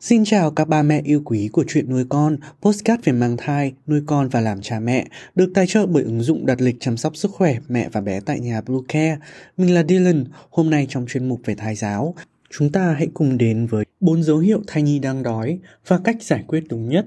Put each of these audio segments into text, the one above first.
Xin chào các ba mẹ yêu quý của chuyện nuôi con, postcard về mang thai, nuôi con và làm cha mẹ, được tài trợ bởi ứng dụng đặt lịch chăm sóc sức khỏe mẹ và bé tại nhà Blue Care. Mình là Dylan, hôm nay trong chuyên mục về thai giáo, chúng ta hãy cùng đến với bốn dấu hiệu thai nhi đang đói và cách giải quyết đúng nhất.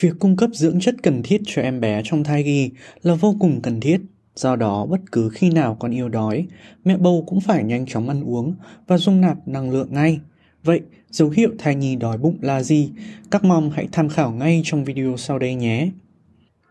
Việc cung cấp dưỡng chất cần thiết cho em bé trong thai kỳ là vô cùng cần thiết. Do đó, bất cứ khi nào con yêu đói, mẹ bầu cũng phải nhanh chóng ăn uống và dung nạp năng lượng ngay. Vậy, dấu hiệu thai nhi đói bụng là gì? Các mom hãy tham khảo ngay trong video sau đây nhé.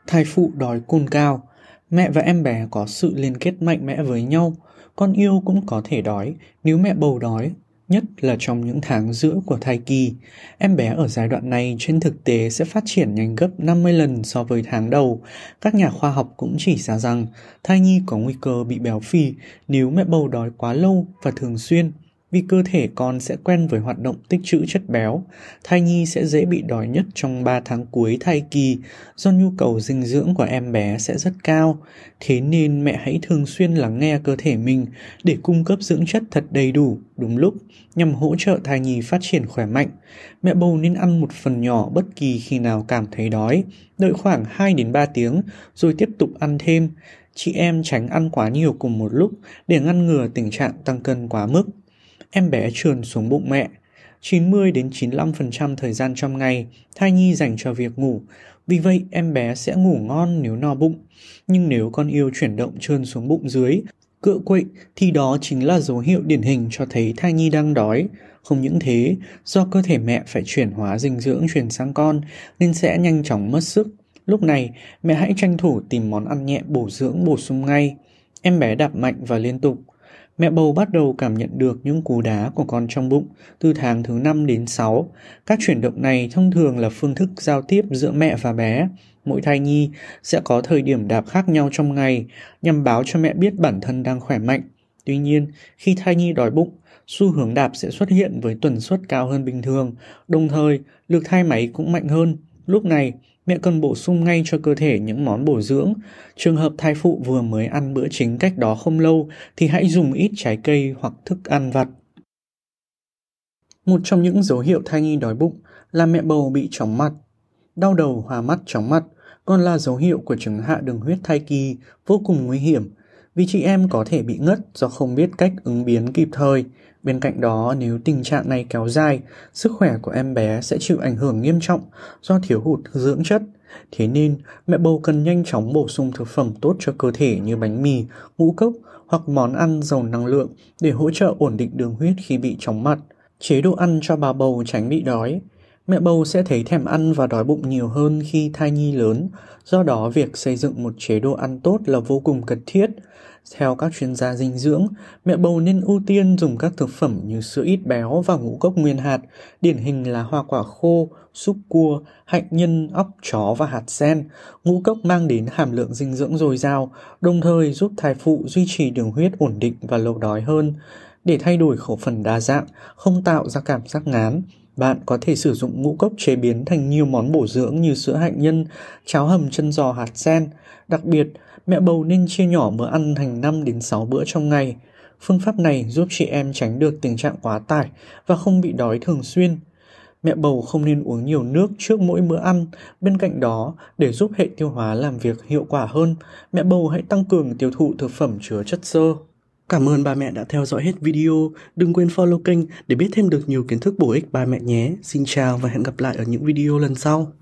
Thai phụ đói cồn cao Mẹ và em bé có sự liên kết mạnh mẽ với nhau. Con yêu cũng có thể đói nếu mẹ bầu đói nhất là trong những tháng giữa của thai kỳ. Em bé ở giai đoạn này trên thực tế sẽ phát triển nhanh gấp 50 lần so với tháng đầu. Các nhà khoa học cũng chỉ ra rằng thai nhi có nguy cơ bị béo phì nếu mẹ bầu đói quá lâu và thường xuyên vì cơ thể con sẽ quen với hoạt động tích trữ chất béo. Thai nhi sẽ dễ bị đói nhất trong 3 tháng cuối thai kỳ do nhu cầu dinh dưỡng của em bé sẽ rất cao. Thế nên mẹ hãy thường xuyên lắng nghe cơ thể mình để cung cấp dưỡng chất thật đầy đủ, đúng lúc nhằm hỗ trợ thai nhi phát triển khỏe mạnh. Mẹ bầu nên ăn một phần nhỏ bất kỳ khi nào cảm thấy đói, đợi khoảng 2 đến 3 tiếng rồi tiếp tục ăn thêm. Chị em tránh ăn quá nhiều cùng một lúc để ngăn ngừa tình trạng tăng cân quá mức em bé trườn xuống bụng mẹ. 90 đến 95% thời gian trong ngày, thai nhi dành cho việc ngủ. Vì vậy, em bé sẽ ngủ ngon nếu no bụng. Nhưng nếu con yêu chuyển động trơn xuống bụng dưới, cựa quậy, thì đó chính là dấu hiệu điển hình cho thấy thai nhi đang đói. Không những thế, do cơ thể mẹ phải chuyển hóa dinh dưỡng chuyển sang con, nên sẽ nhanh chóng mất sức. Lúc này, mẹ hãy tranh thủ tìm món ăn nhẹ bổ dưỡng bổ sung ngay. Em bé đạp mạnh và liên tục, Mẹ bầu bắt đầu cảm nhận được những cú đá của con trong bụng từ tháng thứ 5 đến 6. Các chuyển động này thông thường là phương thức giao tiếp giữa mẹ và bé. Mỗi thai nhi sẽ có thời điểm đạp khác nhau trong ngày nhằm báo cho mẹ biết bản thân đang khỏe mạnh. Tuy nhiên, khi thai nhi đói bụng, xu hướng đạp sẽ xuất hiện với tần suất cao hơn bình thường, đồng thời lực thai máy cũng mạnh hơn. Lúc này, mẹ cần bổ sung ngay cho cơ thể những món bổ dưỡng. Trường hợp thai phụ vừa mới ăn bữa chính cách đó không lâu thì hãy dùng ít trái cây hoặc thức ăn vặt. Một trong những dấu hiệu thai nhi đói bụng là mẹ bầu bị chóng mặt. Đau đầu, hòa mắt, chóng mặt còn là dấu hiệu của chứng hạ đường huyết thai kỳ vô cùng nguy hiểm vì chị em có thể bị ngất do không biết cách ứng biến kịp thời. Bên cạnh đó, nếu tình trạng này kéo dài, sức khỏe của em bé sẽ chịu ảnh hưởng nghiêm trọng do thiếu hụt dưỡng chất. Thế nên, mẹ bầu cần nhanh chóng bổ sung thực phẩm tốt cho cơ thể như bánh mì, ngũ cốc hoặc món ăn giàu năng lượng để hỗ trợ ổn định đường huyết khi bị chóng mặt. Chế độ ăn cho bà bầu tránh bị đói. Mẹ bầu sẽ thấy thèm ăn và đói bụng nhiều hơn khi thai nhi lớn, do đó việc xây dựng một chế độ ăn tốt là vô cùng cần thiết. Theo các chuyên gia dinh dưỡng, mẹ bầu nên ưu tiên dùng các thực phẩm như sữa ít béo và ngũ cốc nguyên hạt, điển hình là hoa quả khô, súp cua, hạnh nhân, óc chó và hạt sen. Ngũ cốc mang đến hàm lượng dinh dưỡng dồi dào, đồng thời giúp thai phụ duy trì đường huyết ổn định và lâu đói hơn. Để thay đổi khẩu phần đa dạng, không tạo ra cảm giác ngán, bạn có thể sử dụng ngũ cốc chế biến thành nhiều món bổ dưỡng như sữa hạnh nhân, cháo hầm chân giò hạt sen. Đặc biệt, mẹ bầu nên chia nhỏ bữa ăn thành 5 đến 6 bữa trong ngày. Phương pháp này giúp chị em tránh được tình trạng quá tải và không bị đói thường xuyên. Mẹ bầu không nên uống nhiều nước trước mỗi bữa ăn. Bên cạnh đó, để giúp hệ tiêu hóa làm việc hiệu quả hơn, mẹ bầu hãy tăng cường tiêu thụ thực phẩm chứa chất xơ. Cảm ơn ba mẹ đã theo dõi hết video. Đừng quên follow kênh để biết thêm được nhiều kiến thức bổ ích ba mẹ nhé. Xin chào và hẹn gặp lại ở những video lần sau.